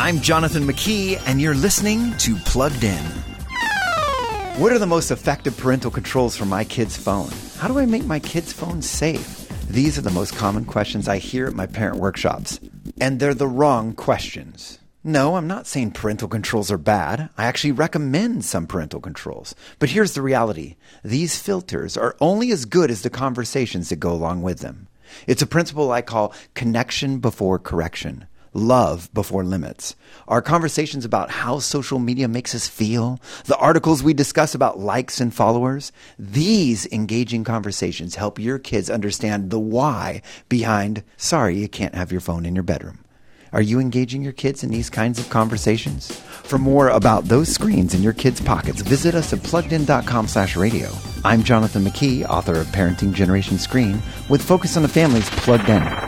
I'm Jonathan McKee, and you're listening to Plugged In. What are the most effective parental controls for my kid's phone? How do I make my kid's phone safe? These are the most common questions I hear at my parent workshops. And they're the wrong questions. No, I'm not saying parental controls are bad. I actually recommend some parental controls. But here's the reality these filters are only as good as the conversations that go along with them. It's a principle I call connection before correction love before limits. Our conversations about how social media makes us feel, the articles we discuss about likes and followers, these engaging conversations help your kids understand the why behind, sorry, you can't have your phone in your bedroom. Are you engaging your kids in these kinds of conversations? For more about those screens in your kids' pockets, visit us at pluggedin.com slash radio. I'm Jonathan McKee, author of Parenting Generation Screen, with Focus on the Family's Plugged In.